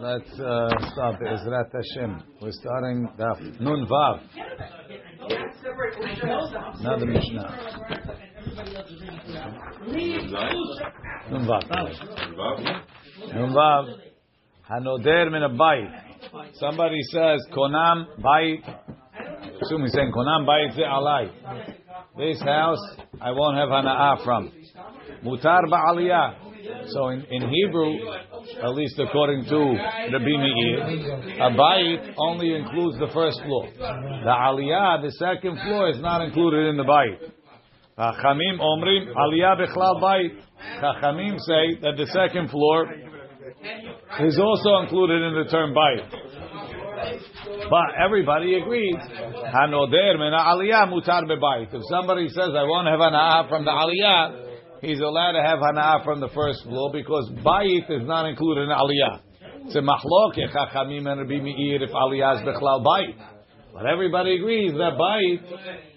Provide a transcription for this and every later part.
Let's uh, start Ezrat Hashem. We're starting Daf Nun Vav. Another Mishnah. Nun Vav. Nun Vav. Hanoder min a Somebody says Konam bayit. Assume he's saying Konam bayit ze alai. This house I won't have hana'ah from. Mutar ba'aliyah. So in, in Hebrew, at least according to Rabbi Meir, a bayit only includes the first floor. The aliyah, the second floor, is not included in the bayit. Chachamim omrim aliyah bechlal bayit. Chachamim say that the second floor is also included in the term bayit. But everybody agrees. Hanoder mena aliyah mutar bebayit. If somebody says, I won't have an Ah from the aliyah, he's allowed to have hana from the first floor because bayit is not included in aliyah. It's a machloket chachamim and Rabbi Meir if aliyah is bechlal bayit. But everybody agrees that bayit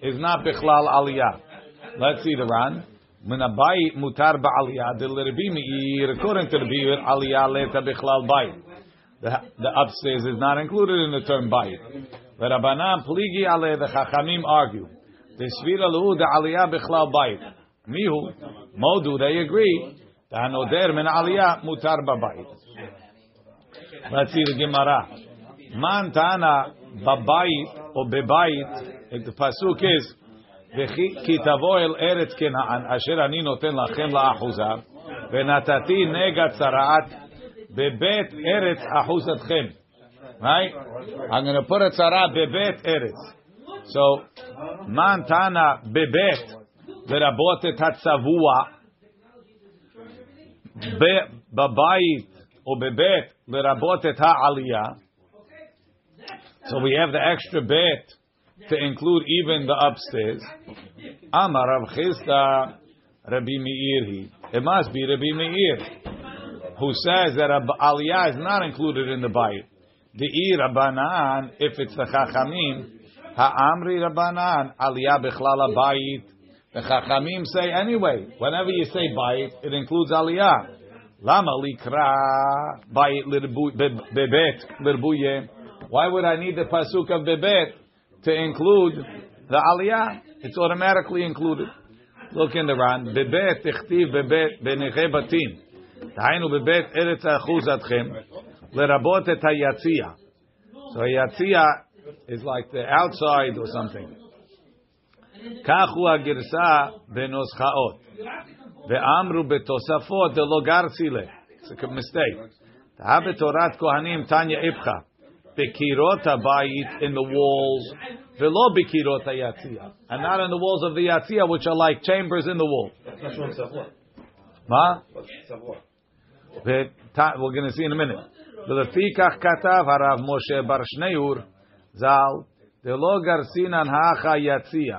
is not bechlal aliyah. Let's see the Ran. Min bayit mutar ba'aliyah del Rabbi Meir according to Rabbi Meir aliyah leta bechlal bayit. The, upstairs is not included in the term bayit. The Rabbanan pligi ale the chachamim argue. The svira lu the aliyah bechlal bayit. Mihu, Modu, they agree. Hanoder min aliyah mutar babayit. Let's see the Gemara. Man tana babayit or bebayit. The pasuk is כי תבוא אל ארץ כנען אשר אני נותן לכם לאחוזה ונתתי נגע צרעת בבית ארץ אחוזתכם. Right? I'm going to put a tzara bebet eretz. So, man tana bebet ורבות את הצבוע בבית או בבית, ורבות את העלייה. So we have the extra bet to include even the upstairs. Amar Rav Chisda Rabbi Meir he. It must be Rabbi Meir who says that Aliyah is not included in the bayit. The ir Rabbanan, if it's the Chachamim, Ha'amri Rabbanan, Aliyah bechlala Bayit. the Chachamim say anyway, whenever you say bayit, it includes aliyah. Lama likra bayit bebet lirbuye. Why would I need the pasuk of bebet to include the aliyah? It's automatically included. Look in the Ran. Bebet tichtiv bebet beneche batim. דהיינו בבית ארץ אחוזתכם, לרבות את היציע. So היציע is like the outside or something. כך הוא הגרסה בנוסחאות. ואמרו בתוספות דלא גרסי לה. זה mistake. תהה בתורת כהנים תניא איפכא. בקירות הבית in the walls, ולא בקירות היציע. And not in the walls of the יציע, which are like chambers in the wall. מה? We're going to see in a minute. ולפיכך כתב הרב משה בר שניאור ז"ל, דלא גרסינן האחה יציע.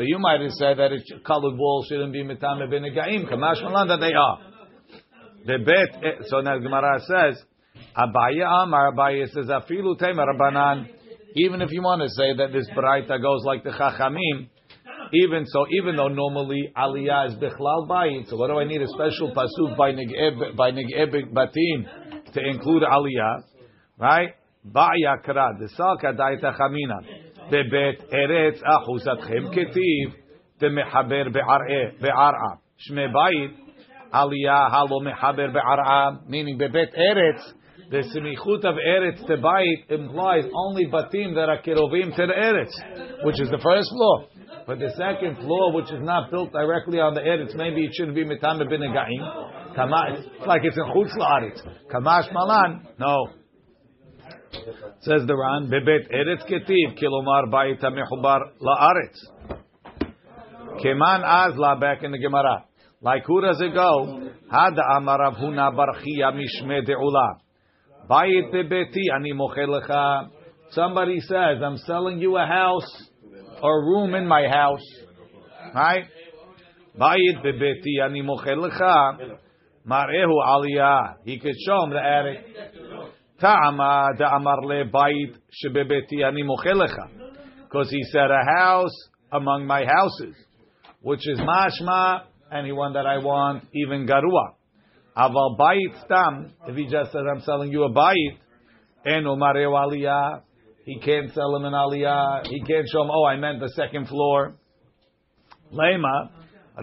so you might have said that a colored wall shouldn't be mitame benegaim. Kamash malan that they are. The bet. Eh, so now Gemara says, Abaya Amar Abaya says Afilu Tema Rabbanan. Even if you want to say that this Baraita goes like the Chachamim, even so, even though normally Aliyah is Bechlal Bayit, so what do I need a special pasuk by Neg'eb by Neg'eb Batim to include Aliyah, right? Ba'ya Kara, the Salka Daita Chamina. בבית ארץ אחוזתכם כתיב דמחבר בערעה. שמי בית עלייה הלא מחבר בערעה, meaning בבית ארץ, the semichut of eretz to bayit implies only batim that are kirovim to the eretz, which is the first floor. But the second floor, which is not built directly on the eretz, maybe it shouldn't be mitame bin Kama, it's like it's in chutz la'aretz. Kamash malan, no. Says the Ran, Bebet Eretz Ketiv, Kilomar Bayit HaMechubar La'aretz. Keman Azla, back in the Gemara. Like who does it go? Hada Amarav Huna Barchia Mishme De'ula. Bayit Bebeti Ani Mochelecha. somebody says, I'm selling you a house or room in my house, right? Bayit bebeti ani mochel lecha, marehu aliyah. He could show him the attic. Ta'ama da'amar le bayit shebebeti ani mochel lecha. Because he said a house among my houses, which is mashma, anyone that I want, even garua. Aval bayit stam, if he just said, I'm selling you a bayit, and umareu aliyah, he can't sell him an aliyah. He can't show him. Oh, I meant the second floor. Lema,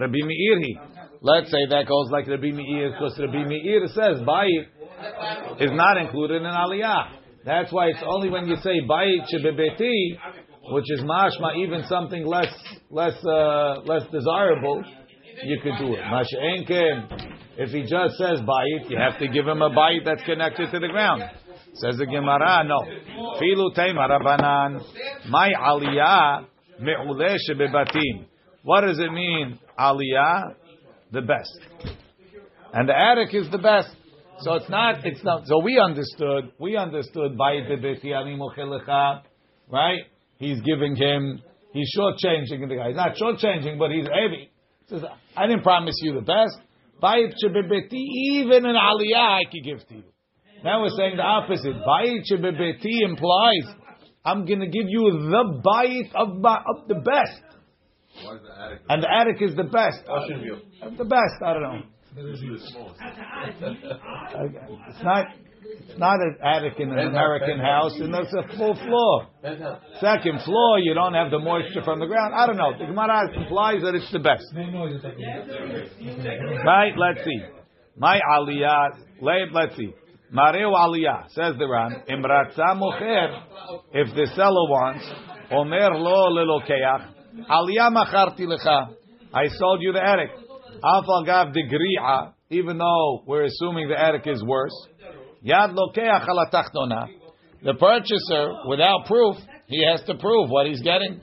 Rabbi Meir. Let's say that goes like Rabbi Meir because Rabbi Meir says bayit is not included in aliyah. That's why it's only when you say bayit shebebeti, which is mashma, even something less less uh, less desirable, you could do it. Masha'enken, if he just says bayit, you have to give him a bayit that's connected to the ground. Says the Gemara, no. Filu rabanan, my aliyah me'uleh shebebatim. What does it mean, aliyah? The best. And the attic is the best. So it's not, it's not, so we understood, we understood, bayit bebeti ani right? He's giving him, he's shortchanging the guy. He's not shortchanging, but he's heavy. He says, I didn't promise you the best. Even an aliyah I could give to you. Now we're saying the opposite. Implies I'm going to give you the bayit of, of the best. The and the attic is the best. the best, I don't know. It's not. It's not an attic in an American house, and it's a full floor. Second floor, you don't have the moisture from the ground. I don't know. The Gemara implies that it's the best. Right? Let's see. My aliyah. Let's see. Mareu aliyah says the Ran. Imratza mocher. If the seller wants, omer lo lelokeach. Aliyah macharti lecha. I sold you the attic. Afal gav digri'a, even though we're assuming the attic is worse. Yad lokeach alatachnona. The purchaser, without proof, he has to prove what he's getting.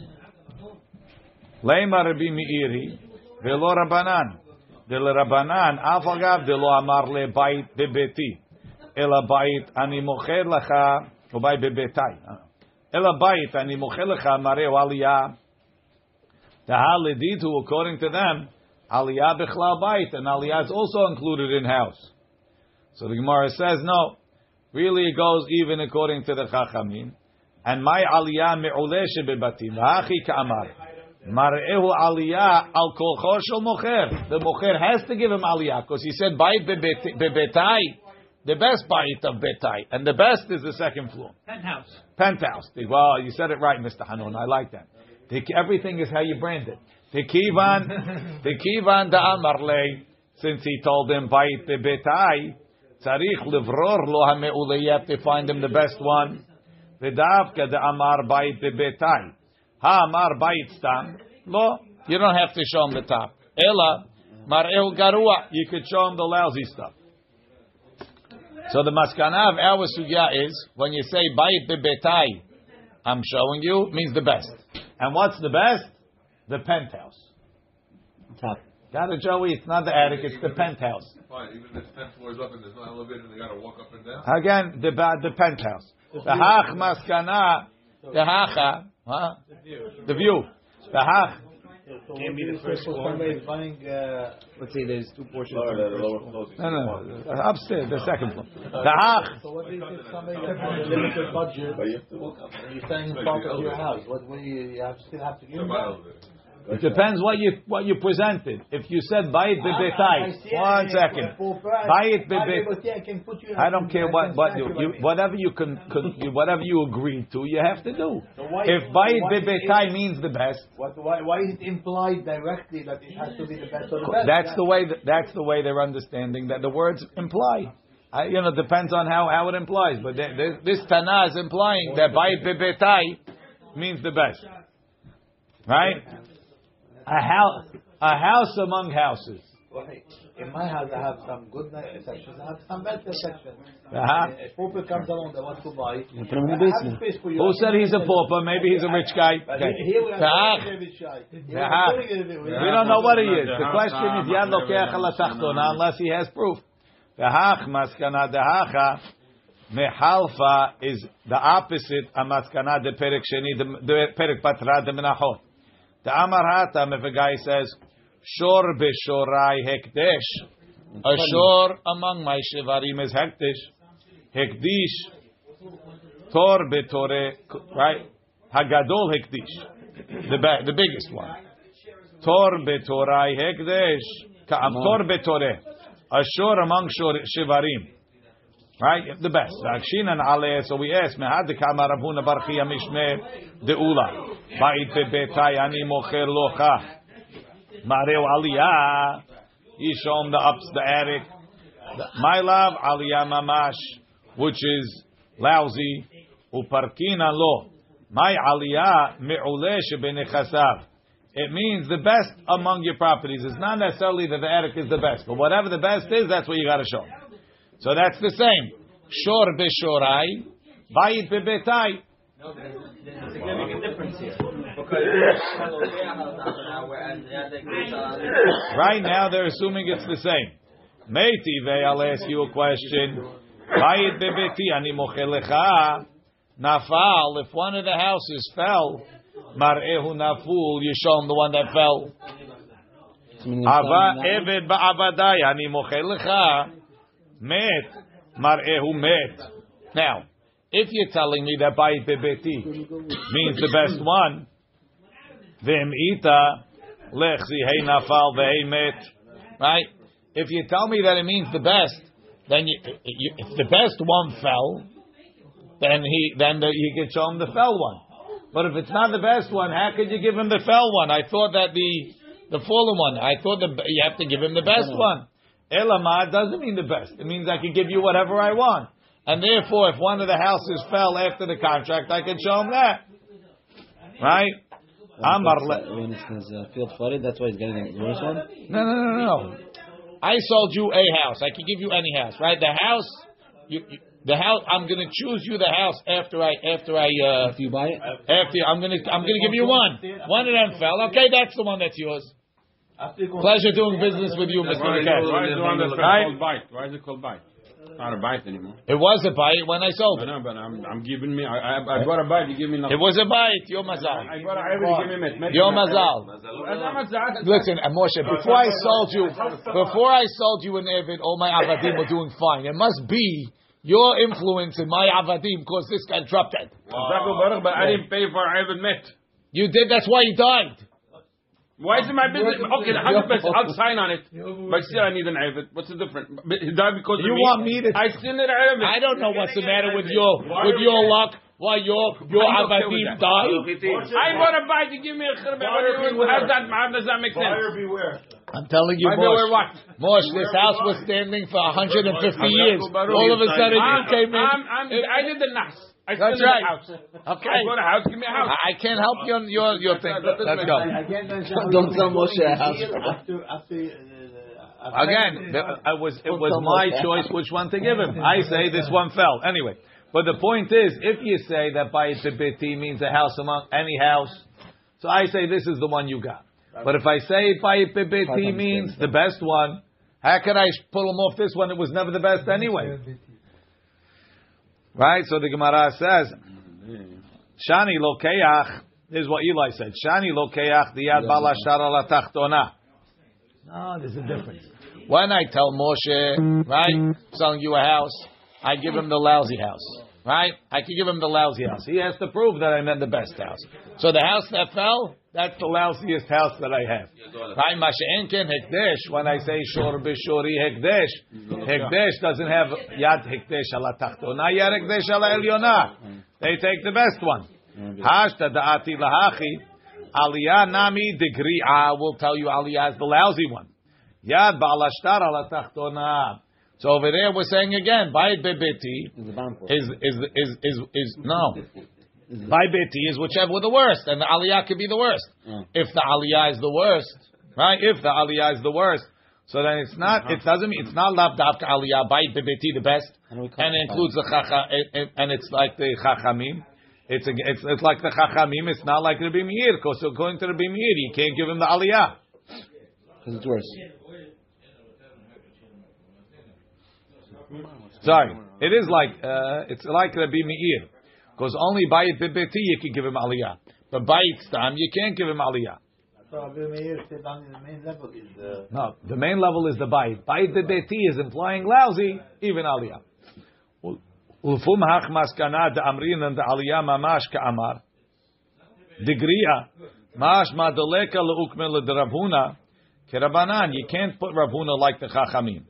Leimar Rabbi Meiri, velo Rabbanan. Del Rabbanan, afal gav delo amar le bait bebeti. Ela bait ani mocher lacha, lecha, ubai bebetai. Ela bait ani mocher lacha mareu aliyah. The haliditu, according to them, aliyah bechlal bait, and aliyah is also included in house. So the Gemara says, no, really it goes even according to the Chachamim. And my aliyah me'uleh shebebatim. Ha'achi ka'amar. Mar'ehu aliyah al kol shel mocher. The mocher has to give him aliyah because he said bayit bebetai. The best bayit of betai. And the best is the second floor. Penthouse. Penthouse. Well, you said it right, Mr. Hanun. I like that. Everything is how you brand it. The kivan, the kivan da amarle. Since he told him bayit bebetai. Tzarich livror lo hame'ule. You have to find him the best one. V'davka de amar bayit bebetai. Ha amar bayit stam. Lo. You don't have to show him the top. Ela mar'eu garua. You could show him the lousy stuff. So the maskana of our sugya is when you say bayit bebetai, I'm showing you means the best. And what's the best? The penthouse. Top. Got it, Joey? It's not the attic, it's the penthouse. Fine, even if it's 10 floors up and there's no elevator and they got to walk up and down? Again, the, the penthouse. The hach maskana, the hacha, huh? The view. The hach. Can't be the first floor. Somebody's buying, uh, let's say there's two portions. Lower, the lower floor. No, no, no, upstairs, the second floor. The hach. So what is if somebody has a limited budget? But you have to walk up. and You're selling part of your house. What, what do you, you have, still have to give them? It depends what you what you presented. If you said bayit bebetai, ah, one second, bayit bebet. I don't care what what you, you whatever you can, can you, whatever you agree to, you have to do. If bayit bebetai means the best, What, why, why is it implied directly that it has to be the best of the best? that's the way that, that's the way they're understanding that the words imply. I, you know, depends on how, how it implies. But they, they, this Tana is implying that bayit bebetai means the best, right? A house, a house among houses. In my house, I have some good sections. I have some bad sections. Uh-huh. If people comes along, they want to buy. put him in the basement. Who said he's a pauper? Maybe he's a rich guy. Okay. Here we Ta'ach. are. We don't know what he is. The question is yad lokeach ala unless he has proof. Dehach maskana dehacha Mehalfa is the opposite. Amaskana de perek sheni the perek batra de menachot. The Amar Hatam, if a guy says shor beshorai hekdesh, a shor among my shivarim is hekdesh, hekdish, tor betore, right? Hagadol hekdish, the the biggest one. Tor betorai hekdesh, tor betore, a shor among shor shivarim. Right, the best. Akshinan ale. So we ask, mehad kama Rabuna Barchia Mishme deula. Ba'it bebetai ani mocher locha. Mareu aliyah. He show the ups, the attic. My love aliyah mamash, which is lousy. Uparkina lo. My aliyah me'uleh shebenechasav. It means the best among your properties. It's not necessarily that the attic is the best, but whatever the best is, that's what you got to show. So that's the same. Shor beshorai, bayit bebetai. No, there's, there's a significant difference here. Right now they're assuming it's the same. Meiti I'll ask you a question. Bayit bebeti ani mochelecha. Nafal, if one of the houses fell, mar'ehu naful, you show him the one that fell. Ava eved ba'avadai ani mochelecha. Met, mar'ehu met. Now, if you're telling me that bayit bebeti means the best one, v'em ita lechzi hey nafal ve'hei met, right? If you tell me that it means the best, then you, you, if the best one fell, then he then the, you can show him the fell one. But if it's not the best one, how could you give him the fell one? I thought that the the fallen one. I thought the, you have to give him the best one. Elamad doesn't mean the best. It means I can give you whatever I want. And therefore, if one of the houses fell after the contract, I can show him that. Right? Amar When it's his uh, field flooded, that's why he's getting the worst one. No, no, no, no. I sold you a house. I can give you any house, right? The house, you, you, the house. I'm going to choose you the house after I, after I, uh, If you buy it, after I'm going to, I'm going to give you one. One of them fell. Okay, that's the one that's yours. Pleasure doing business with you, Mr. Why is it McCann. why is it one that's Right? called bite? Why is it called bite? It's not a bite anymore. It was a bite when I sold I it. know, but I'm I'm giving me. I I, I bought a bite. You give me nothing. It was a bite. Yo mazal. I bought a every give me met. met- Yo mazal. Mazal. Listen, uh, Moshe, before I sold you, before I sold you an Evid, all my avadim were doing fine. It must be your influence in my avadim caused this guy dropped it. Zaku Baruch, But I didn't pay for Ivan met. You did. That's why he died. Why is it my business? Okay, hundred percent. I'll sign on it, but still I need an Ivan. What's the difference? But He died because of You me. want me to- I still need an I don't know what's the matter with your with your luck. Why your your I'm okay with avadim died? I want a bite. to give me a chirbe. How does that? How does that make sense? beware. I'm telling you, I know where Mosh. what? Mosh, this house was standing for 150 years. All of a sudden, you came in. I'm, I'm, I did the nas. I That's right. house. Okay. I bought a house. Give me a house. I I can't help you on your your thing. Let's go. don't tell Moshe a house. After, after, uh, Again, the, I was it was my choice which one to give him. I say this one fell. Anyway, but the point is, if you say that bayit bebeti means a house among any house, so I say this is the one you got. But if I say bayit bebeti means the best one, how can I pull him off this one? It was never the best anyway. Right? So the Gemara says, mm-hmm. Shani lokeach. This is what Eli said. Shani lokeach diyad balashar ala tachtona. No, there's a difference. When I tell Moshe, right, selling you a house, I give him the lousy house, right? I can give him the lousy house. He has to prove that I meant the best house. So the house that fell, that's the lousiest house that I have. Right? Masha'enken hekdesh. When I say shor b'shori hekdesh, hekdesh doesn't have yad hekdesh ala tachtona, yad hekdesh ala elyona. They take the best one. Hashta da'ati lahachi. Aliyah nami degri'a will tell you Aliyah is the lousy one. Yad ba'alashtar ala tachtona. So over there we're saying again, bayit bebeti is is is is is no. By beti is whichever the worst, and the aliyah could be the worst. Mm. If the aliyah is the worst, right? If the aliyah is the worst, so then it's not. It doesn't mean it's not lav aliyah by beti the best, And and it includes the chacha, it- and it's like the chachamim. It's, a, it's it's like the chachamim. It's not like Rabbi Meir, because according to Rabbi Meir, you can't give him the aliyah. Because it's worse. Sorry. It is like uh, it's like Rabbi Meir, because only bayit bebeti you can give him aliyah, but bayit stam you can't give him aliyah. So Rabbi Meir said only the main level is the. No, the main level is the bayit. Bayit bebeti is implying lousy, even aliyah. Ulfum hach maskana de amrin and aliyah mamash ka'amar. Digriya mash madoleka leukmel ledravuna kerabanan. You can't put Ravuna like the chachamim.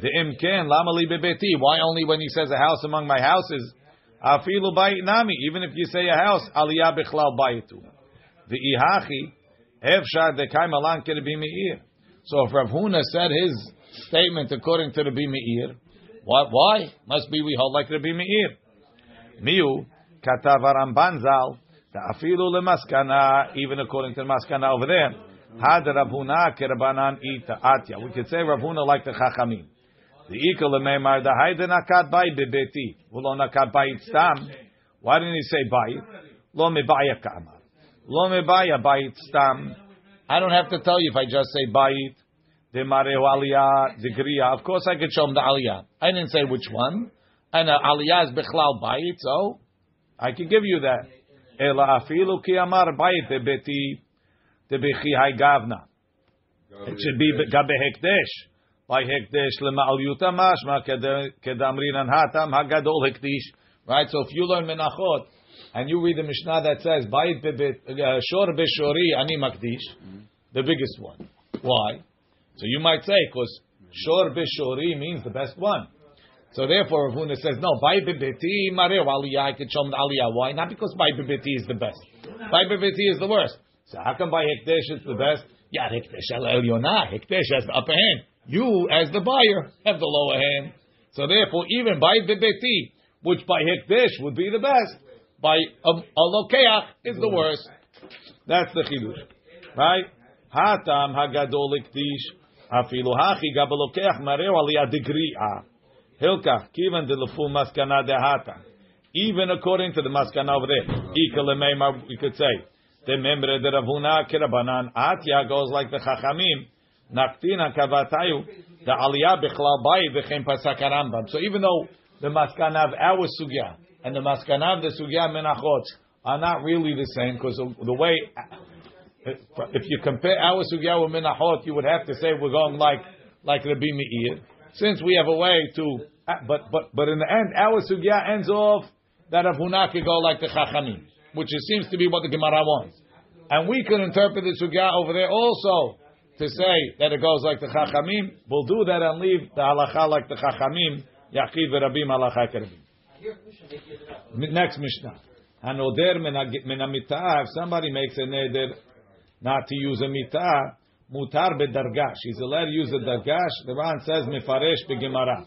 The imken lama li bebeti. Why only when he says a house among my houses? Afilu bayit nami. Even if you say a house, aliyah bichlal bayitu. The ihachi efshar dekai malan kerebi meir. So if Rav Huna said his statement according to Rabbi Meir, what? Why? Must be we hold like Rabbi Meir. Miu katav Ramban the afilu lemaskana. Even according to the maskana over there, had Rav Huna kerabanan ita atya. We could say Rav Huna like the chachamim. The ikal lemeimar the hayden akat bay bebeti. Ulo nakat bayit stam. Why didn't he say bayit? Lo mebaya kamar. Lo mebaya bayit stam. I don't have to tell you if I just say bayit. The mareu aliyah, the griya. Of course, I could show him the aliyah. I didn't say which one. And uh, aliyah is bechlal bayit, so I can give you that. Ela afilu ki amar bayit bebeti. It should be gabe hekdesh. By hekdesh lema'al mashma kedamrin hatam hagadol hekdish. Right. So if you learn menachot and you read the mishnah that says bayit bebet uh, shor beshori ani makdish, the biggest one. Why? So you might say because shor beshori means the best one. So therefore, Rav Huna says no. Bay bebeti mareu aliyah. The aliyah. Why? Not because bay bebeti is the best. Bay bebeti is the worst. So how come by hekdesh is the best? Yeah, hekdesh al elyonah. Hekdesh has the upper hand. You, as the buyer, have the lower hand. So therefore, even by bebeti, which by hekdesh would be the best, by a, a lokeach is the worst. That's the chidush, right? Hatam hagadol ikdish afilu hachi gabalokeach mareu aliyah digri'ah. Hilkach, kivan de lefu maskana de hata. Even according to the maskana over there, we could say, the member de Ravuna kirabanan atya goes like the chachamim. Naktina kavatayu the aliyah Rambam. So even though the maskana of our sugya and the maskana of the sugya menachot are not really the same, because the way if you compare our sugya with menachot, you would have to say we're going like like Rabbi Meir since we have a way to, but but but in the end, our sugya ends off that of Huna could go like the Chachamim, which seems to be what the Gemara wants, and we can interpret the sugya over there also to say that it goes like the Chachamim. We'll do that and leave the halacha like the Chachamim. Yachiv Rabim halacha kerbim. Next Mishnah. Hanoder min mitah. If somebody makes a neder not to use a mitah, mutar bedargash. He's allowed to use a dargash. The Ran says mefaresh begemara.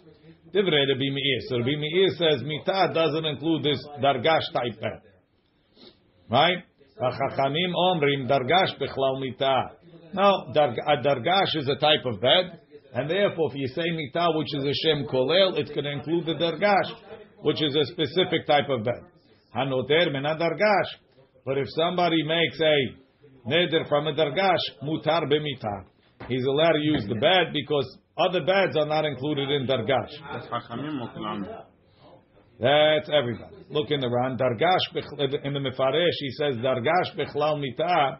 Divrei Rabbi Meir. So Rabbi Meir says mitah doesn't include this dargash type. Right? Chachamim omrim dargash bechlal mitah. No, a dargash is a type of bed, and therefore, if you say mitah, which is a shem kolel, it's going to include the dargash, which is a specific type of bed. Hanoter mena dargash. But if somebody makes a neder from a dargash, mutar b'mitah. He's allowed to use the bed because other beds are not included in dargash. That's Chachamim or That's everybody. Look in the Ran. Dargash in the Mefaresh, he says dargash bechlal mitah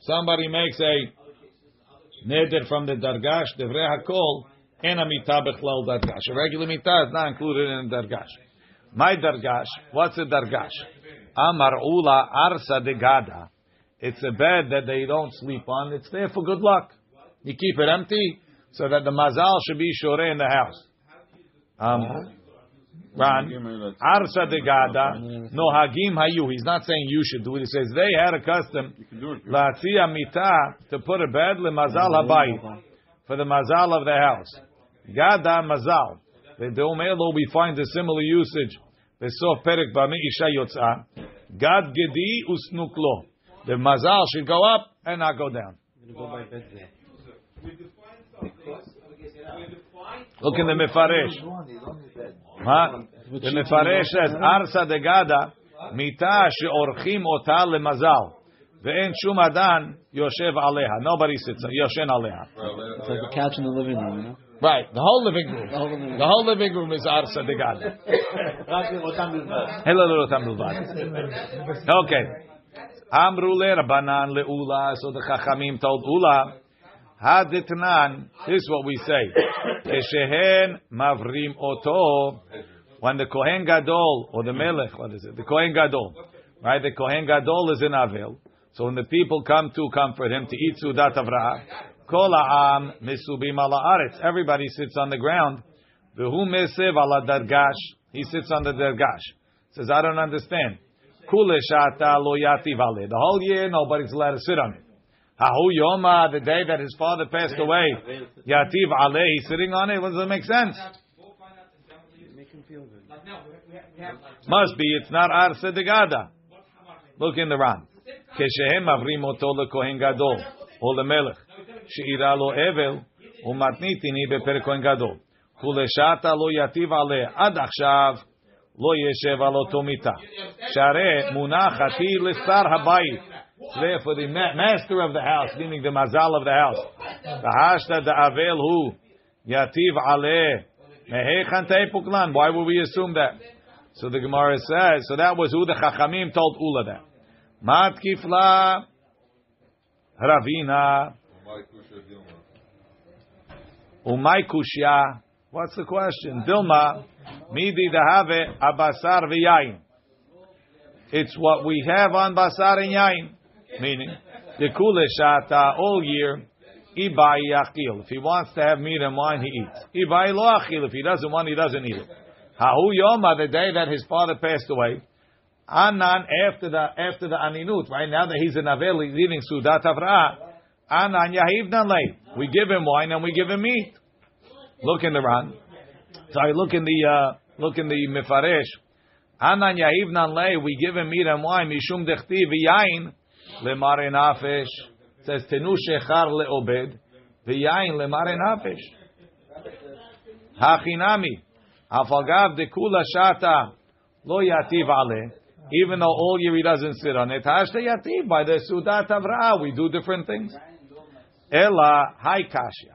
Somebody makes a neder from the dargash, devrei hakol, and a mitah bechlal dargash. A regular mitah is not included in the dargash. My dargash, what's a dargash? Amar ula arsa de gada. It's a bed that they don't sleep on. It's there for good luck. You keep it empty so that the mazal should be sure in the house. Um, Ran, arsa de gada, no hagim hayu. He's not saying you should do it. He says they had a custom, la'atzia Mita, to put a bed le mazal habayit, for the mazal of the house. Gada mazal. The Deomelo, we find a similar usage. Besof perek bami isha yotza. Gad gedi usnuklo. The mazal should go up and not go down. Look in the Mefaresh. Huh? The Mefaresh says, Arsa de Gada, Mita she'orchim ota lemazal. Ve'en shum adan yoshev aleha. Nobody sits, yoshen aleha. It's like a couch in the living room, you know? Right, the whole living room. The whole living room is arsa degada. רק אותם בלבד. Hello, אותם בלבד. Okay. Amru le Rabbanan le'ula. So the Chachamim told Ula, Haditnan. This is what we say. Keshehen mavrim oto. When the Kohen Gadol or the Melech, what is it? The Kohen Gadol, right? The Kohen Gadol is in Avil. So when the people come to comfort him to eat Sudat Avraham, Kol ha'am misubim ala aretz. Everybody sits on the ground. V'hu mesiv ala dargash. He sits on the dargash. Says, I don't understand. Kule shata lo yativ ale. The whole year, nobody's allowed to sit on it. Hahu Yoma, the day that his father passed away, Yativ Ale, he's sitting on it. Does it make sense? Must be. It's not Ar Sedegada. Look in the Ran. Kesheim Avrim Otole Kohen Gadol Ole Melech Sheira Lo Evel Umatnitini BePer Kohen Gadol Kuleshata Lo Yativ Ale Ad Achshav Lo Yeshev Alotomita Share Munachati Lestar Habayit. There for the ma- master of the house, meaning the mazal of the house. the hashta the da'avel hu yativ aleh teipuklan. Why would we assume that? So the Gemara says, so that was who the Chachamim told Ula that. Mat kifla Ravina Umay kushya. What's the question? Dilma midi dehave abasar v'yayin. It's what we have on basar and yain. Meaning, the kule shata all year. Ibai yachil. If he wants to have meat and wine, he eats. Ibai lo. If he doesn't want, he doesn't eat it. Hahu yoma, the day that his father passed away. Anan after the after the aninut, right now that he's in Avel, he's eating sudat. Anan lay. We give him wine and we give him meat. Look in the Ran. Sorry, look in the uh, look in the Mifaresh. Anan lay. We give him meat and wine. Mishum dechti v'yain lemare nafesh. It says tenu shechar leobed v'yain lemare nafesh. Hachinami. Afagav dekula shata lo yativ ale. Even though all year he doesn't sit on it, hashta yativ by the sudat avrah. We do different things. Ella hai kashya.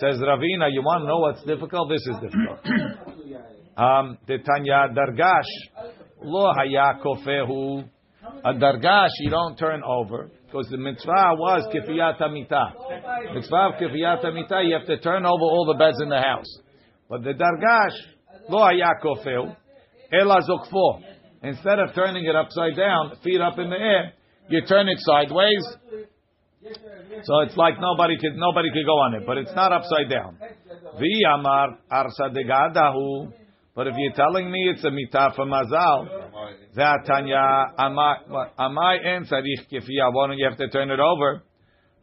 Says Ravina, you want to know what's difficult? This is difficult. um, Tanya Dargash, lo haya kofehu. A Dargash, you don't turn over. Because the mitzvah was kifiyat amita. Mitzvah kifiyat amita, you have to turn over all the beds in the house. But the Dargash, lo haya kofehu. Ela zokfo. Instead of turning it upside down, feet up in the air, you turn it sideways, so it's like nobody could nobody could go on it, but it's not upside down. Vi amar arsa degadahu. But if you're telling me it's a mitah for mazal, v'atanya amai en tzarich kifiyah. Why don't you have to turn it over?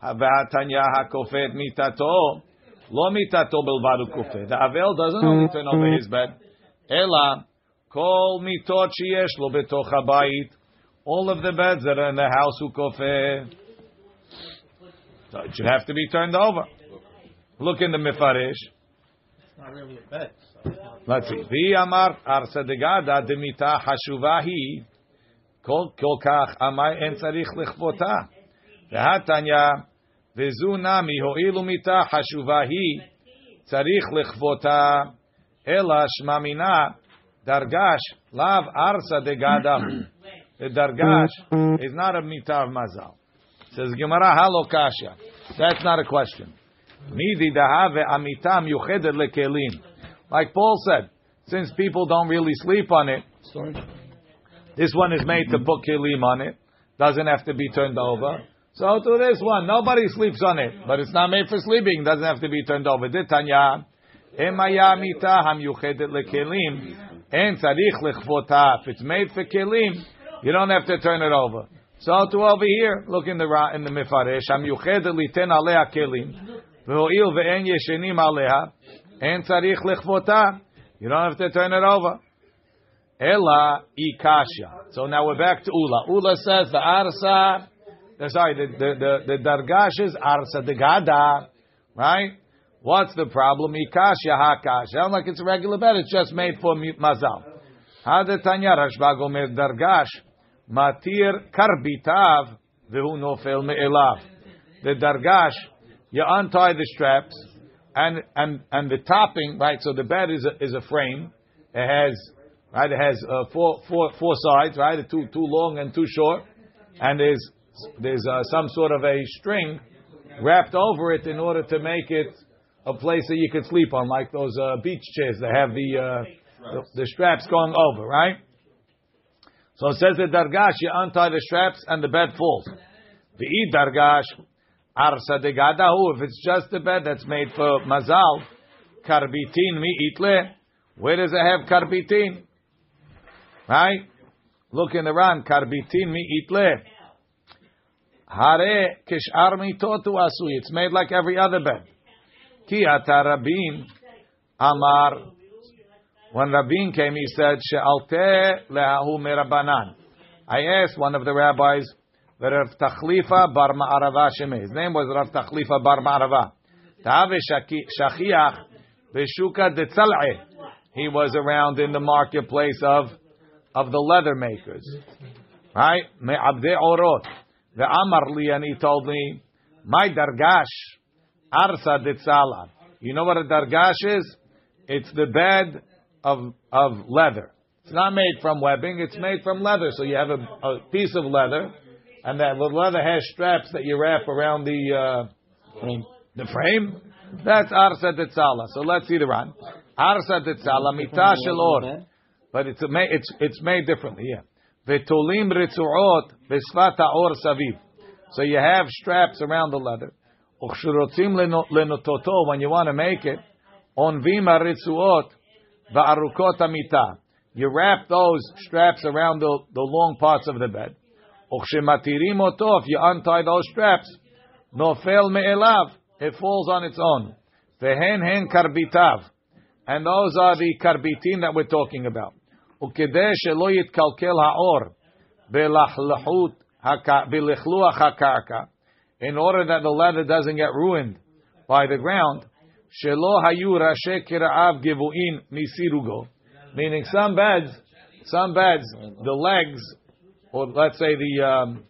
V'atanya hakofet mitato. Lo mitato belvadu kufet. The avel doesn't only turn over his bed. Ela kol mitot sheyesh lo betoch habayit. All of the beds that are in the house who kofet. So it should have to be turned over. Look in the Mifarish. It's not really a bed. Let's see. Vi amar arsa degada demita hashuvahi kol kach amai en tzarich lichvota. Vehatanya vezu nami mita hashuvahi tzarich lichvota ela shmamina dargash lav arsa degadahu. The dargash is not a mita of mazal. Says Gemara halokasha. That's not a question. Midi dahave amitam yuchedet lekelim. Like Paul said, since people don't really sleep on it, this one is made to put kelim on it. Doesn't have to be turned over. So to this one, nobody sleeps on it, but it's not made for sleeping. Doesn't have to be turned over. Ditanya, emaya mita hamyuchedet lekelim, en tzarich lechvota. If it's made for kelim, you don't have to turn it over. So to over here, look in the ra- in the mifaresh, ham yuchedet liten alea kelim, ve'oil ve'en yeshenim alea, en tzarich lechvota. You don't have to turn it over. Ella ikasha. So now we're back to Ula. Ula says the arsa. Sorry, the the the, the dargash is arsa the gada, right? What's the problem? Ikasha hakash. Sound like it's a regular bed. It's just made for mazal. Hadatanya Rashbag omer dargash matir karbitav vehu nofel me'elav. The dargash, you untie the straps, and and and the topping, right? So the bed is a, is a frame. It has right. It has uh, four four four sides, right? Two two long and two short, and there's there's uh, some sort of a string wrapped over it in order to make it a place that you could sleep on, like those uh, beach chairs that have the, uh, the the straps going over, right? So it says that dargash, you untie the straps and the bed falls. The e dargash, arsa de gadahu, if it's just a bed that's made for mazal, karbitin mi itle. Where does it have karbitin? Right? Look in the Ran, karbitin mi itle. Hare kishar mitotu asui. It's made like every other bed. Ki ata rabin amar. When Rabin came, he said, "She'alte lehahu merabanan." I asked one of the rabbis, Rav Tachlifa bar Ma'arava Sheme. His name was Rav Tachlifa bar Ma'arava. Ta'ave shachiach b'shuka detzal'eh. He was around in the marketplace of of the leather makers, right? Me'abde orot. The Amar li, and he told me, my dargash, arsa detzala. You know what a dargash is? It's the bed of of leather. It's not made from webbing; it's made from leather. So you have a, a piece of leather, and that leather has straps that you wrap around the uh, the frame. That's arsa detzala. So let's see the Ran. Arsa detzala mitah shel or. But it's a, it's it's made differently. Yeah. V'tolim ritzuot v'sfat ha'or saviv. So you have straps around the leather. Uchshurotzim leno- lenototo when you want to make it. On vima ritzuot va'arukot amita. You wrap those straps around the, the long parts of the bed. Uchshematirim oto. If you untie those straps, nofel me'elav. It falls on its own. Vehen hen karbitav. And those are the karbitin that we're talking about. וכדי שלא יתקלקל האור בלחלחות הקע- בלכלוח הקרקע, in order that the leather doesn't get ruined by the ground, שלא היו ראשי קרעיו גבוהים מסירוגו, meaning some beds, some beds, the legs, or let's say the, um,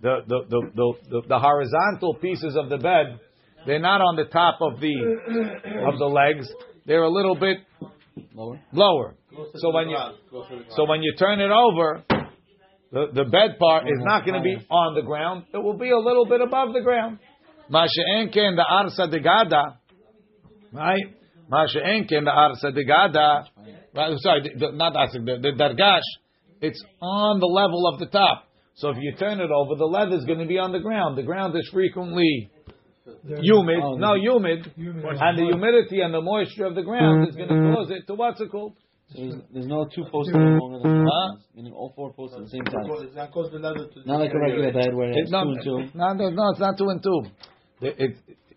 the, the, the, the, the, the horizontal pieces of the bed, they're not on the top of the, of the legs, they're a little bit Lower. lower. So when you so when you turn it over, the, the bed part is not going to be on the ground. It will be a little bit above the ground. Masha'enken the arsa de gada, right? Masha'enken the arsa de gada. Right, sorry, the, the, not arsa, the, the dargash. It's on the level of the top. So if you turn it over, the leather is going to be on the ground. The ground is frequently humid, Oh, no humid, and the humidity and the moisture of the ground mm. is going to mm. cause it to what's it called? So there's, there's no two posts that are longer the Huh? others, meaning all four posts at the same time. That causes the leather to Not like a regular bed where It's it's two and two. no, no, no, it's not two and two. It, it,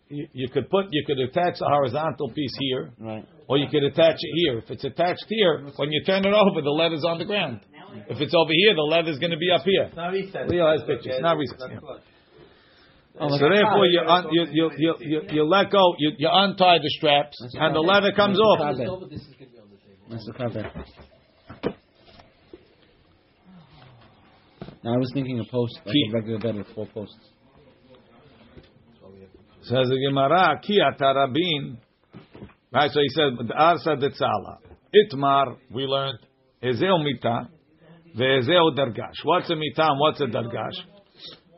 you, you could put, you could attach a horizontal piece here, Right. or you could attach it here. If it's attached here, when you turn it over, the leather's on the ground. If it's over here, the leather's going to be up here. Now recess. Leo has pictures. Not recess, That's yeah. Oh, So therefore, you, un, you, you, you, you, you let go, you, you untie the straps, and the leather comes off. Carpet. That's the carpet. Now I was thinking a post, like a regular bed with four posts. Says the Gemara, ki atarabin. Right, so he said, arsa detzala. Itmar, we learned, ezeu mita, ve'ezeu dargash. What's a mita and what's a dargash?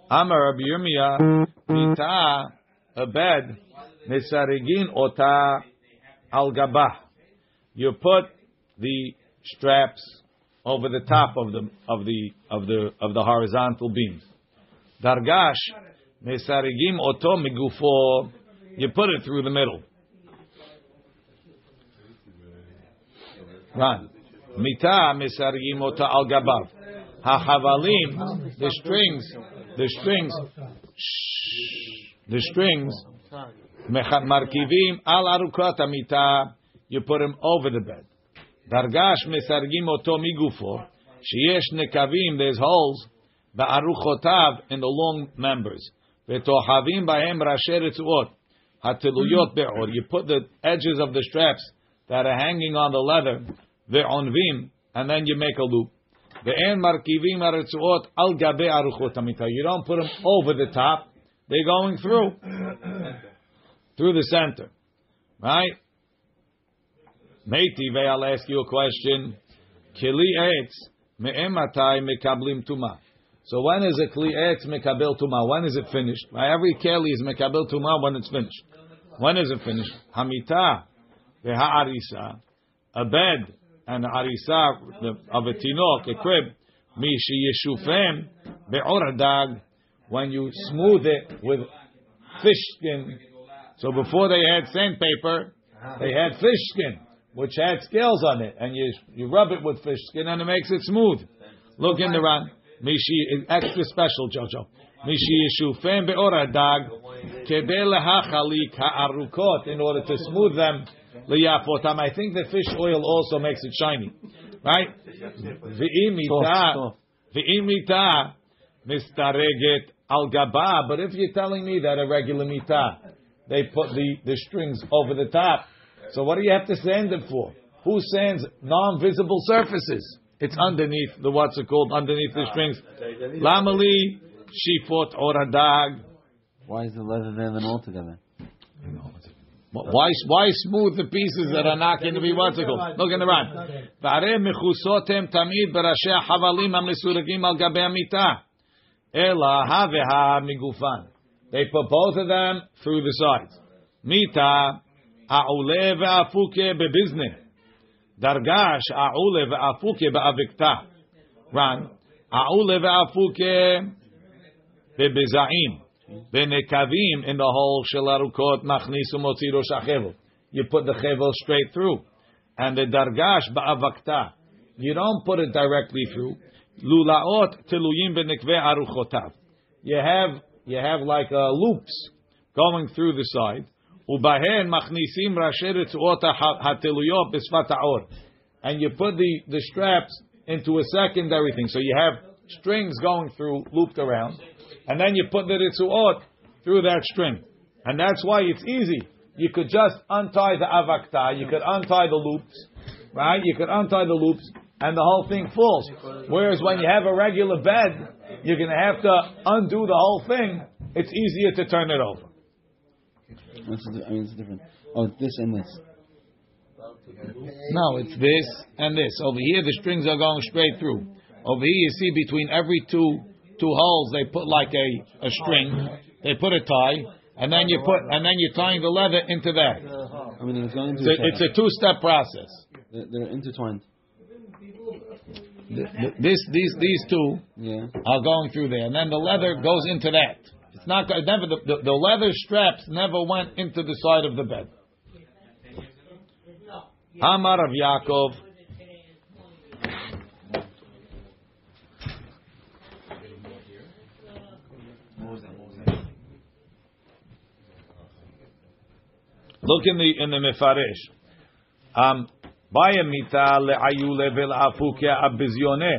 Amar Rabbi Yirmiyah, mita, a bed, nisarigin ota al gabah. You put the straps over the top of the of the of the of the horizontal beams. Dargash, mesarigim oto migufo. You put it through the middle. Ran. Mita mesarigim ota al gabav. Hachavalim, the strings, the strings, the strings, markivim al arukat amita. You put them over the bed. Dargash mesargim oto migufo. Sheyesh nekavim. There's holes. Ba'aruchotav in the long members. V'tohavim ba'hem rashe retzuot. Hateluyot be'or. You put the edges of the straps that are hanging on the leather. Ve'onvim. And then you make a loop. Ve'en markivim aretzuot al gabe aruchot amita. You don't put them over the top. They're going through. through the center. Right? Meiti, I'll ask you a question. Kili etz me'ematai mekablim tuma. So when is a kli etz mekabel tuma? When is it finished? Every keli is mekabel tuma when it's finished. When is it finished? Hamita ve'ha'arisa, a bed and arisa of a tinok, a crib, mishi yeshufem be'oradag, when you smooth it with fish skin. So before they had sandpaper, they had fish skin, which had scales on it, and you you rub it with fish skin and it makes it smooth. Look in the Ran. Mishi extra special, Jojo. Mishi yeshufem be'oradag kebel hachalik ha'arukot in order to smooth them liyafotam. I think the fish oil also makes it shiny, right? V'imita v'imita mistareget al gaba. But if you're telling me that a regular mita, they put the, the strings over the top. So what do you have to sand it for? Who sands non-visible surfaces? It's underneath the what's it called? Underneath the strings. Lamali shifot oradag. Why is the leather there then altogether? Why why smooth the pieces that are not going to be vertical? Look in the Ran. Vare mechusotem tamid berasheh havalim amisuragim al gabe amita. Ela haveha migufan. They put both of them through the sides. Mita a'ule ve'afuke bebizne. Dargash a'ule ve'afuke be'avikta. Ran. A'ule ve'afuke bebezaim. Benekavim in the hole shelarukot nachnisu motziru shachevel. You put the chevel straight through, and the dargash ba'avakta. You don't put it directly through. Lulaot teluyim benekve aruchotav. You have you have like uh, loops going through the side. Ubahen machnisim rasheritzuot hateluyot besvata or, And you put the, the straps into a secondary thing. So you have strings going through, looped around. And then you put the ritzuot through that string. And that's why it's easy. You could just untie the avakta, you could untie the loops, right? You could untie the loops, and the whole thing falls. Whereas when you have a regular bed, you're going to have to undo the whole thing. It's easier to turn it over. What's the, I mean, it's different. Oh, this and this. No, it's this and this. Over here, the strings are going straight through. Over here, you see between every two two holes, they put like a, a string. They put a tie, and then you put and then you're tying the leather into that. I mean, it's going It's a, it's a two-step process. They're, they're intertwined. Th- th- This these these two Yeah. are going through there, and then the leather goes into that. It's not never the, the, the leather straps never went into the side of the bed. Hamar of Yaakov. Look in the in the Mefaresh. Um, בימיתה לעיולה ולעפוקיה הביזיונה,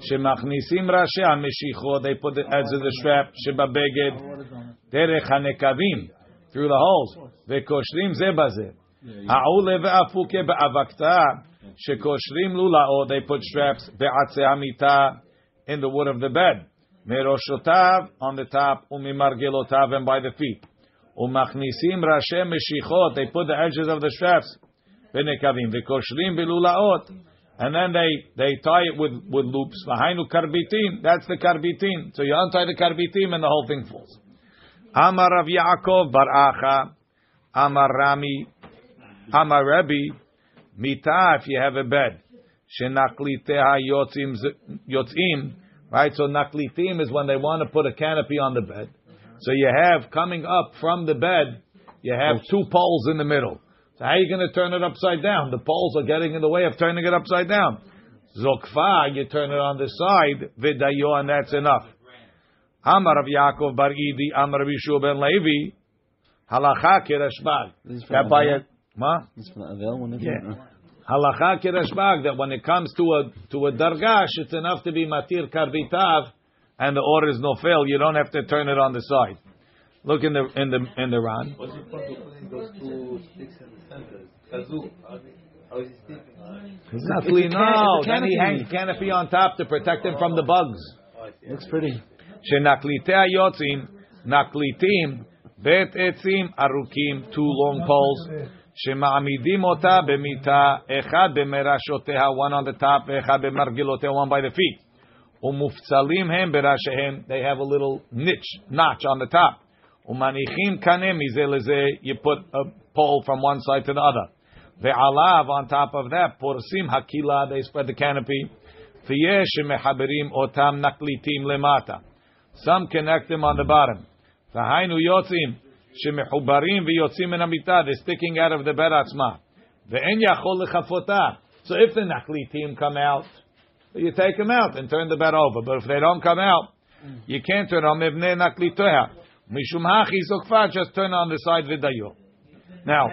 שמכניסים ראשי המשיכות, they put it as the strap שבבגד, דרך הנקבים, through the holes, וקושרים זה בזה. העולה והעפוקיה באבקתה, שקושרים לולאות, they put straps בעצי המיטה, in the wood of the bed, מראשותיו, on the top, וממרגלותיו, and by the feet. Umachnisim rashem meshichot. They put the edges of the straps. Venekavim vekoshlim belulaot. And then they, they tie it with, with loops. Vahainu karbitin. That's the karbitin. So you untie the karbitin and the whole thing falls. Amar Rav Yaakov bar Acha. Amar Rami. Amar Rebbe. Mita, if you have a bed. Shenakliteha yotzim. Right? So naklitim is when they want to put a canopy on the bed. So you have coming up from the bed, you have two poles in the middle. So how are you going to turn it upside down? The poles are getting in the way of turning it upside down. Zokfa, you turn it on the side, vidayo, and that's enough. Amar of Yaakov bar Idi, Amar of Yeshua ben Levi, halacha kirashbag. That by a, ma? This is for the Avel one, Yeah. Halacha kirashbag, that when it comes to a, to a dargash, it's enough to be matir karbitav, and the order is no fail. You don't have to turn it on the side. Look in the, in the, in the Ran. What's the point of putting those two sticks in the center? Kazoo. How how is he sleeping? It's not it's a clean. can- No, it's a then he canopy. hangs canopy on top to protect him from the bugs. Oh, I see. Looks pretty. שנקליטי היוצאים, נקליטים, בית עצים ארוכים, two long poles, שמעמידים אותה במיטה, אחד במרשותיה, one on the top, ואחד במרגלותיה, one by the feet. ומופצלים הם בראשיהם, they have a little niche, notch on the top. ומניחים קנה מזה לזה, you put a pole from one side to the other. ועליו, on top of that, פורסים הקילה, they spread the canopy. ויש שמחברים אותם נקליטים למטה. Some connect them on the bottom. והיינו יוצאים, שמחוברים ויוצאים מן המיטה, they're sticking out of the bed עצמה. ואין יכול לחפותה. So if the naklitim come out, you take them out and turn the bed over. But if they don't come out, mm. you can't turn on mevne naklitoya. Mishum hachi zokfa, just turn on the side vidayo. Now,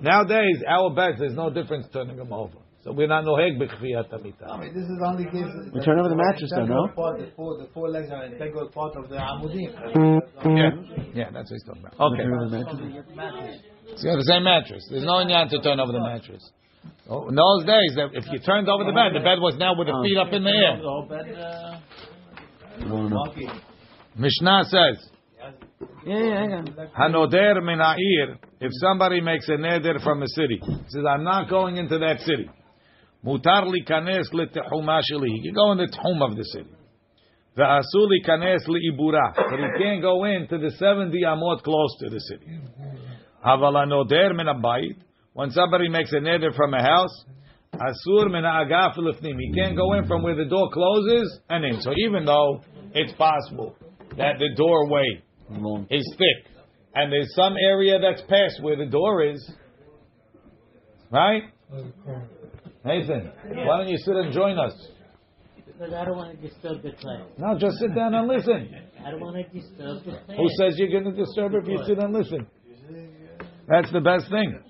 nowadays, our beds, there's no difference turning them over. So we're not noheg b'chviyat I amita. mean, this is only gives. We turn over the mattress though, no? Part, the, four, the four legs are an integral part of the amudim. Yeah, yeah, that's what he's talking about. Okay. Turn over the mattress. It's got the same mattress. There's no inyan to turn over the mattress. Oh, in those days, that if you turned over the bed, the bed was now with the oh. feet up in the air. No, no. Mishnah says, Yeah, yeah, hang. Hanoder min ha'ir, if somebody makes a neder from a city, he says, I'm not going into that city. Mutar li kanes letehuma sheli. He can go in the tehum of the city. Ve'asu li kanes li'ibura. But he can't go into the 70 amot close to the city. Aval hanoder min habayit. When somebody makes a neder from a house, asur min ha'agaf lifnim. He can't go in from where the door closes and in. So even though it's possible that the doorway is thick, and there's some area that's past where the door is, right? Nathan, why don't you sit and join us? Because I don't want to disturb the class. No, just sit down and listen. I don't want to disturb the class. Who says you're going to disturb if you sit and listen? That's the best thing.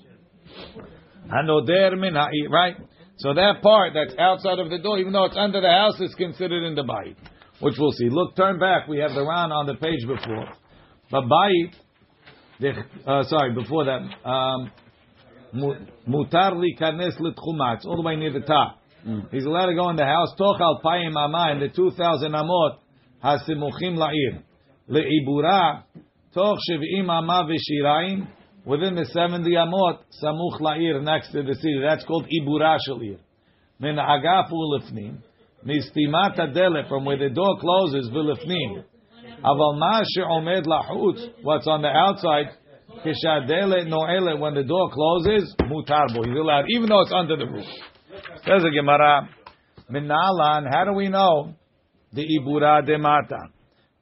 Hanoder min ha'i, right? So that part that's outside of the door, even though it's under the house, is considered in the bayit, which we'll see. Look, turn back. We have the Ran on the page before. But bayit, uh, sorry, before that, um, mu- mutar li kanes all the way near the top. He's allowed to go in the house. Toch al payim the two thousand amot hasimuchim la'ir leibura toch shiv'im ama v'shiraim within the seventy amot samuch la'ir next to the city. That's called ibura shel ir. Min agafu lifnim mistimat adele from where the door closes v'lifnim. Aval ma she'omed lachutz what's on the outside kishadele no'ele when the door closes mutarbo. He's allowed even though it's under the roof. Says the Gemara, Minalan, how do we know the Ibura de Mata?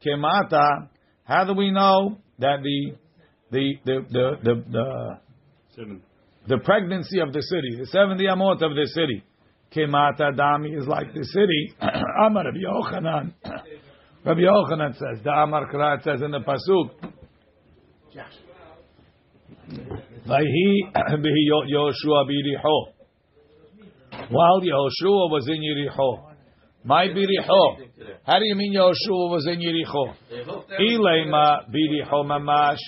Kemata, how do we know that the the the the the, the, Seven. the pregnancy of the city, the 70 amot of the city, Kemata Dami is like the city. Amar Rabbi Yochanan. Rabbi Yochanan says, the Amar Kra says in the Pasuk, Vayhi Yoshua biriho. While Yehoshua was in Yericho. My biriho. How do you mean Yehoshua was in Yericho? Ilema biriho mamash.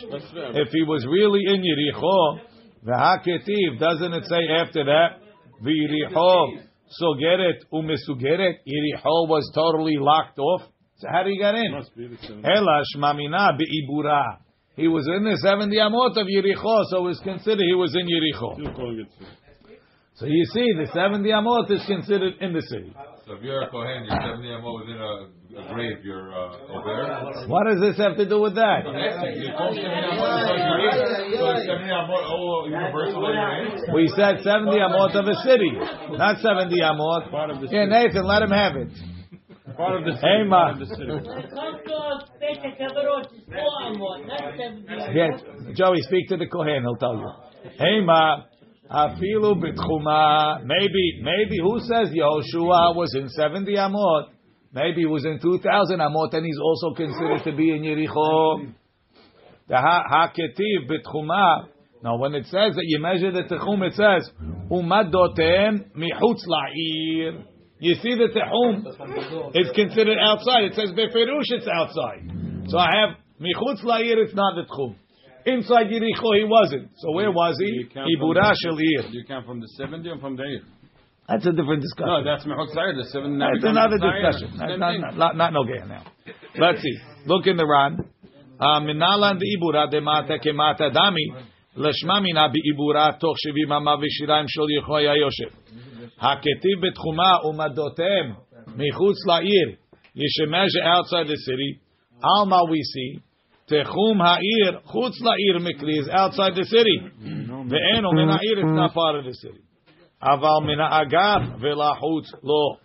If he was really in Yericho, v'haketiv, doesn't it say after that, v'yericho sogeret umesugeret? Yericho was totally locked off. So how did he get in? Must be the seven. Ela shmamina beibura. He was in the 70 amot of Yericho, so it was considered he was in Yericho. Still calling it seven. So you see, the 70 amot is considered in the city. So if you're a Kohen, you're 70 amot within a, a grave, you're uh, over. What does this have to do with that? You call 70 amot because you're in. So is 70 amot all universal that you're in? We said 70 amot of a city, not 70 amot. Part of the Yeah. Nathan, let him have it. Part of the city. Hey, ma. Part of the city. Come to us, Pesach Havarot, it's four amot, not seventy. Yes, Joey, speak to the Kohen, he'll tell you. Hey, ma, afilu bitchuma. Maybe, maybe, who says Yehoshua was in 70 amot? Maybe he was in 2,000 amot and he's also considered to be in Yericho. The haketiv bitchuma. Now, when it says that you measure the techum, it says, umadotem michutz la'ir. You see the tehum is considered outside. It says beferush it's outside. So I have michutz la'ir. It's not the tehum. Inside Yericho he wasn't. So where was he? You count Ibura from shel the- ir. You count from the 70 or from the 8? That's a different No, discussion. that's Mehut Sair. The 7 now That's becomes another Sair. discussion. That's Same not, thing. not, not, not no gay now. Let's see. Look in the Ran. Uh, Minalan the Ibura de mata ke mata dami. לשמה מינה בעיבורה תוך שבעים אמה ושיריים של יחוי היושב. הכתיב בתחומה ומדותיהם מחוץ לעיר, ישמש outside the city, על מה we see, Techum ha'ir, chutz la'ir mikri is outside the city. Ve'enu min ha'ir, is not part of the city. Aval min ha'agav ve'la'chutz lo.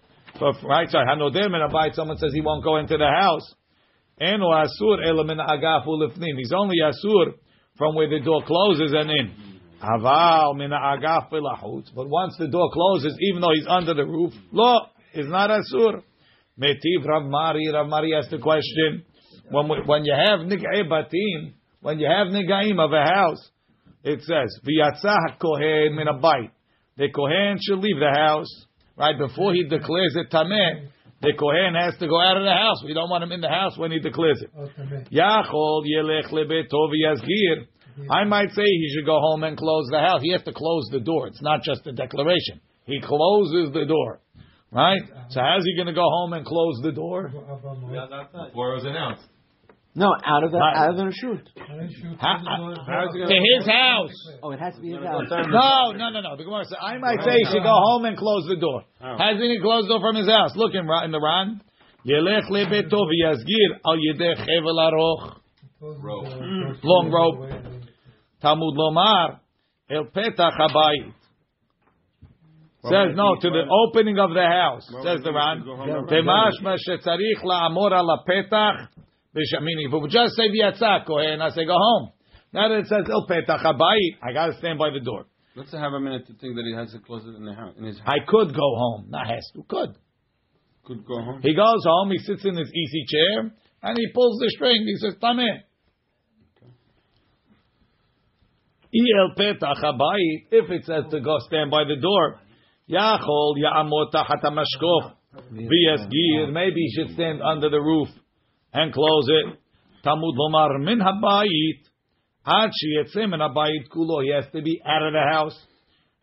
Right, sorry, hanoder min ha'bayit, someone says he won't go into the house. Enu asur ela min ha'agav u'lifnim. He's only asur from where the door closes and in. Aval min ha'agav ve'la'chutz. But once the door closes, even though he's under the roof, lo, is not asur. Metiv Rav Mari, Rav Mari asked the question when, we, when you have nig'ei batim, when you have nig'aim of a house, it says, v'yatzah kohen min abayit. The kohen should leave the house, right, before he declares it tameh, the kohen has to go out of the house. We don't want him in the house when he declares it. Yachol yelech lebeto v'yazgir. I might say he should go home and close the house. He has to close the door. It's not just a declaration. He closes the door. Right? So how's he going to go home and close the door? Before it was announced. No, out of the Right. out of the shoot. Ha- ha- to his house. Oh, it has to be his house. No, no, no, no. The Gemara says, I might say he should go home and close the door. Hasn't he closed the door from his house? Look in, Ra- in the Ran. Yelech lebeto v'yazgir al yedeh chevel aroch. Hmm. Long rope. Talmud lomar el petach habayit. Says no to the opening of the house. Says the Ran. Temashma shetzarich la'amor al petach. Meaning, if it would just say v'yatzah kohen, I say go home. Now that it says oh, el petach habayit, I got to stand by the door. Let's have a minute to think that he has to close it in, the house, in his house. I could go home. Not has to. Could. Could go home. He goes home. He sits in his easy chair and he pulls the string. He says, "Tameh." El petach habayit. If it says to go stand by the door, yachol ya'amot tachat. Maybe he should stand under the roof and close it. Talmud lomar min habayit ad sheyetzeh min habayit kulo. He has to be out of the house.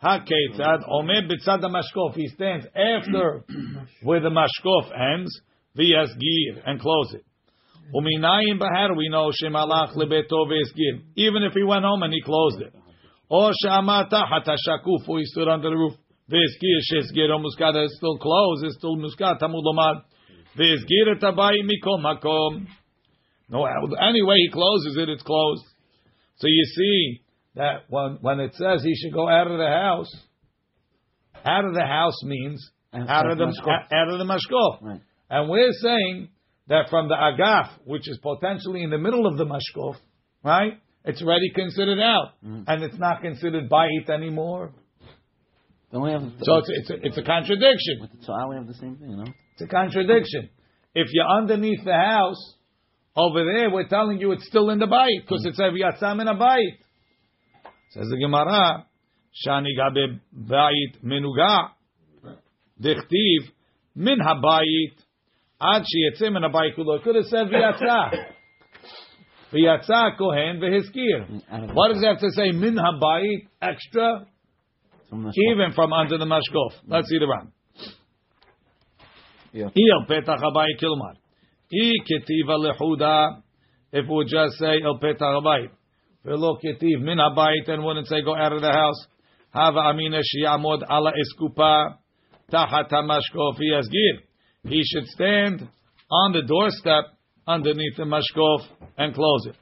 Haketzad omed b'tzad hamashkof. He stands after where the mashkof ends. V'yasgir and close it. Uminayim bahar we know shemalach lebeto v'yasgir. Even if he went home and he closed it. Or she'amah tachat hashakuf. Or he stood under the roof. V'yasgir shesgir o muskada is still closed. It's still muskat. Tamud lomar. V'yasgir et habayit mikol makom. No, anyway he closes it. It's closed. So you see that when when it says he should go out of the house, out of the house means out of the out of the mashkof. Right. And we're saying that from the agaf, which is potentially in the middle of the mashkof, right? It's already considered out, mm. and it's not considered bait anymore. Don't we have? So it's it's a, it's a contradiction. so I we have the same thing, no? It's a contradiction. If you're underneath the house, over there, we're telling you it's still in the bayit because it's a yatzam in a bayit. Says the Gemara, shani gabe bayit menuga, dichtiv min habayit ad sheyetzim min habayit kulo. It Could have said v'yatza. V'yatza kohen v'hiskir. Of- What does it have to say min habayit extra? Even from under the mashkof. Let's see the Ran. Yeah. אי אל פתח הבית כלומר. אי כתיבה לחודה, if we would just say אל פתח הבית, ולא כתיב מן הבית, and wouldn't say go out of the house, הווה אמינא שיעמוד על האסקופה, תחת המשקוף יסגיר. He should stand on the doorstep underneath the mashkof and close it.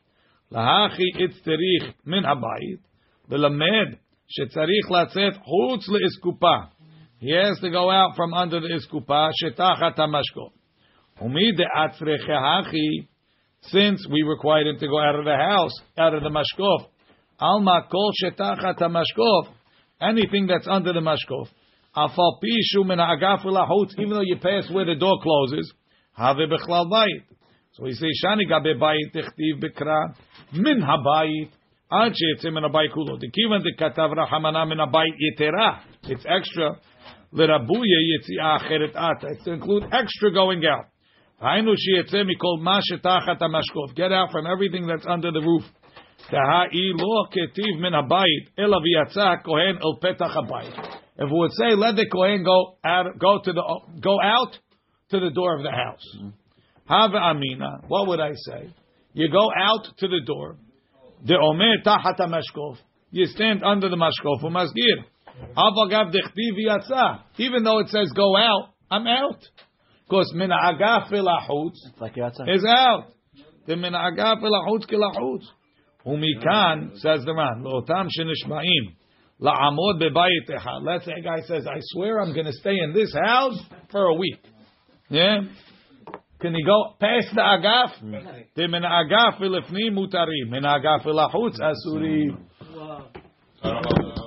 להכי אצטריך מן הבית, ולמד שצריך לצאת חוץ לאסקופה. He has to go out from under the iskupa shetachat hamashkof. Umi de'atzreche hachi, since we required him to go out of the house, out of the mashkof, alma kol shetachat hamashkof, anything that's under the mashkof, afal pishu min ha'agaf ulahut, even though you pass where the door closes, have bechlal bayit. So we say shani gabe bayit tichtiv bekra min habayit. עד שיצא מן הבית כולו. דכיוון דכתב רחמנה מן הבית יתרה, it's extra, it's to include extra going out. Get out from everything that's under the roof. If we would say, let the Kohen go out, go to the go out to the door of the house. Mm-hmm. Have amina. What would I say? You go out to the door. The omer tahat mashkov. You stand under the mashkov. Avagav dechtiv yatsa. Even though it says go out, I'm out. Because min agaf elachutz It's like you're outside. is out. The min agaf elachutz kilachutz. Umikan says the man lotam shenishmaim la'amod bebayit echad. Let's say a guy says, I swear I'm going to stay in this house for a week. Yeah. Can he go past the agaf? The min agaf elifni mutari, min agaf elachutz asuri. Wow. I don't know.